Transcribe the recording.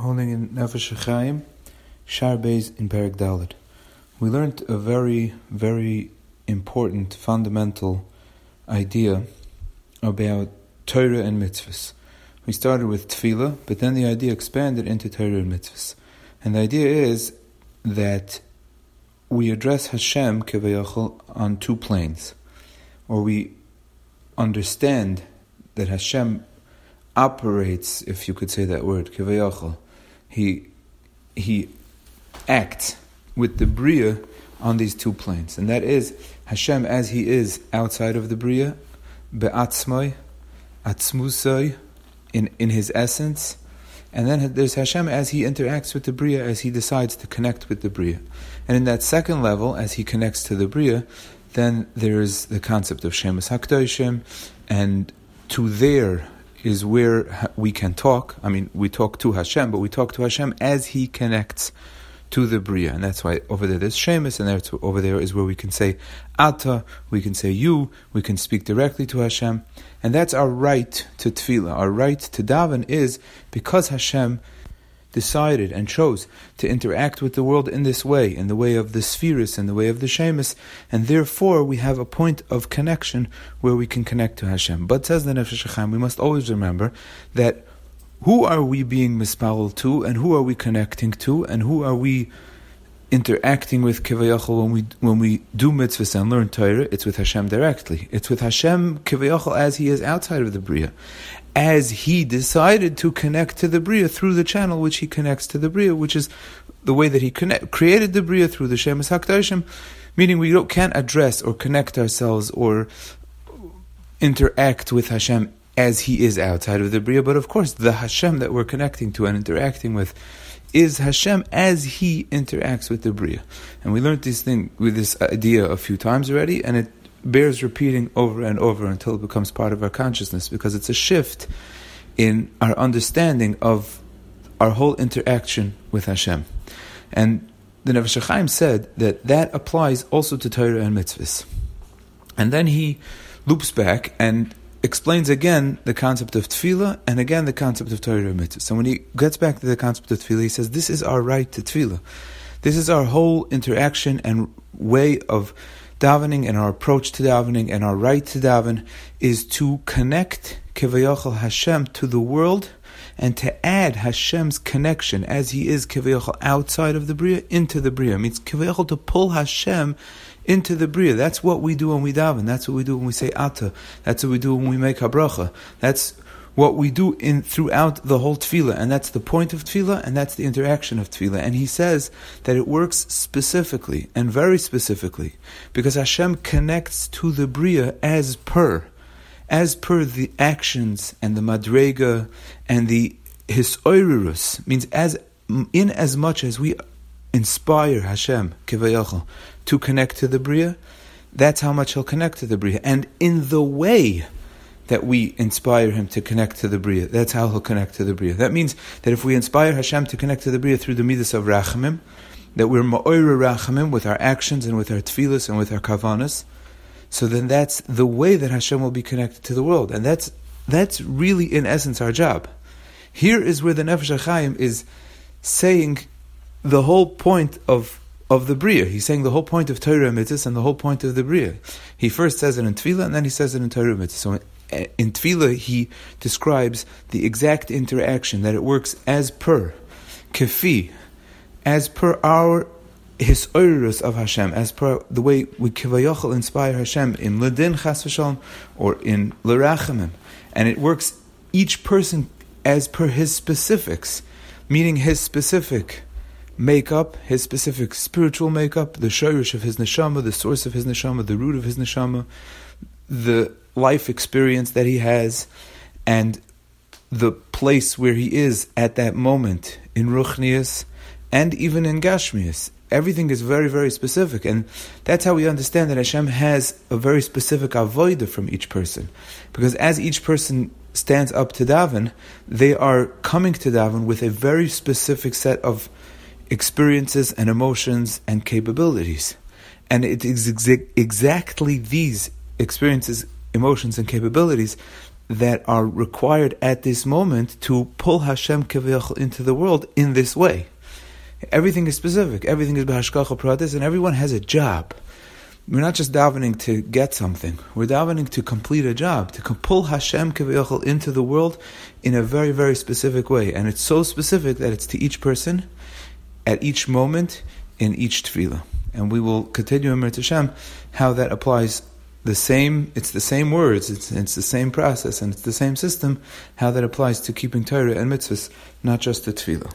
holding in Nefesh Chaim, Shaar Beis in Perek Dalet. We learned a very, very important, fundamental idea about Torah and mitzvahs. We started with tefillah, but then the idea expanded into Torah and mitzvahs. And the idea is that we address Hashem kevayachol on two planes, or we understand that Hashem operates, if you could say that word, kevayachol. He he acts with the bria on these two planes, and that is Hashem as He is outside of the bria, be'atzmai, atzmusai, in in His essence, and then there's Hashem as He interacts with the bria, as He decides to connect with the bria, and in that second level, as He connects to the bria, then there's the concept of Shemus Hakdoshim, and to there is where we can talk. I mean, we talk to Hashem, but we talk to Hashem as He connects to the Bria. And that's why over there there's Shemus, and there over there is where we can say Ata, we can say you, we can speak directly to Hashem. And that's our right to Tefillah. Our right to daven is because Hashem decided and chose to interact with the world in this way, in the way of the spheres, in the way of the Shemus, and therefore we have a point of connection where we can connect to Hashem. But says the Nefesh HaChaim, we must always remember that who are we being mispalel to, and who are we connecting to, and who are we interacting with Kivayachal when we when we do mitzvahs and learn Torah, it's with Hashem directly. It's with Hashem Kivayachal as He is outside of the Bria as he decided to connect to the Bria through the channel which he connects to the Bria, which is the way that he connect, created the Bria through the Shemus HaKadoshim, meaning we can't address or connect ourselves or interact with Hashem as he is outside of the Bria, but of course the Hashem that we're connecting to and interacting with is Hashem as He interacts with the Bria. And we learned this thing with this idea a few times already, and it bears repeating over and over until it becomes part of our consciousness because it's a shift in our understanding of our whole interaction with Hashem. And the Nefesh Chaim said that that applies also to Torah and mitzvahs. And then he loops back and explains again the concept of tefillah and again the concept of Torah and mitzvahs. So when he gets back to the concept of tefillah, he says, this is our right to tefillah. This is our whole interaction and way of davening and our approach to davening and our right to daven is to connect Kivayachal Hashem to the world and to add Hashem's connection as He is Kivayachal outside of the Bria into the Bria. Means Kivayachal to pull Hashem into the Bria. That's what we do when we daven. That's what we do when we say Ata. That's what we do when we make Habracha. That's what we do in throughout the whole tefillah, and that's the point of tefillah, and that's the interaction of tefillah. And he says that it works specifically and very specifically because Hashem connects to the bria as per, as per the actions and the madrega and the hisoirus means as in as much as we inspire Hashem kivayachal to connect to the bria, that's how much he'll connect to the bria, and in the way that we inspire him to connect to the Bria. That's how he'll connect to the Bria. That means that if we inspire Hashem to connect to the Bria through the Midas of Rachamim, that we're Ma'oira Rachamim with our actions and with our tefillas and with our kavanas, so then that's the way that Hashem will be connected to the world. And that's, that's really, in essence, our job. Here is where the Nefesh HaChaim is saying the whole point of of the Bria. He's saying the whole point of Torah mitzvahs and the whole point of the Bria. He first says it in Tefillah and then he says it in Torah mitzvahs. So eh, in Tefillah, he describes the exact interaction that it works as per kefi, as per our hisoirus of Hashem, as per the way we kivayachal inspire Hashem in ledin chas v'shalom or in lerachamim, and it works each person as per his specifics, meaning his specific makeup, his specific spiritual makeup, the shirish of his neshama, the source of his neshama, the root of his neshama, the life experience that he has and the place where he is at that moment in Ruchnius and even in Gashmius. Everything is very, very specific. And that's how we understand that Hashem has a very specific avoida from each person. Because as each person stands up to daven, they are coming to daven with a very specific set of experiences and emotions and capabilities. And it is exa- exactly these experiences emotions and capabilities that are required at this moment to pull Hashem Kaviyach into the world in this way. Everything is specific. Everything is b'hashgacha pratis, and everyone has a job. We're not just davening to get something. We're davening to complete a job, to pull Hashem Kaviyachal into the world in a very, very specific way. And it's so specific that it's to each person, at each moment, in each tefillah. And we will continue in Hashem how that applies the same, it's the same words, it's, it's the same process, and it's the same system, how that applies to keeping Torah and mitzvahs, not just the tefillah.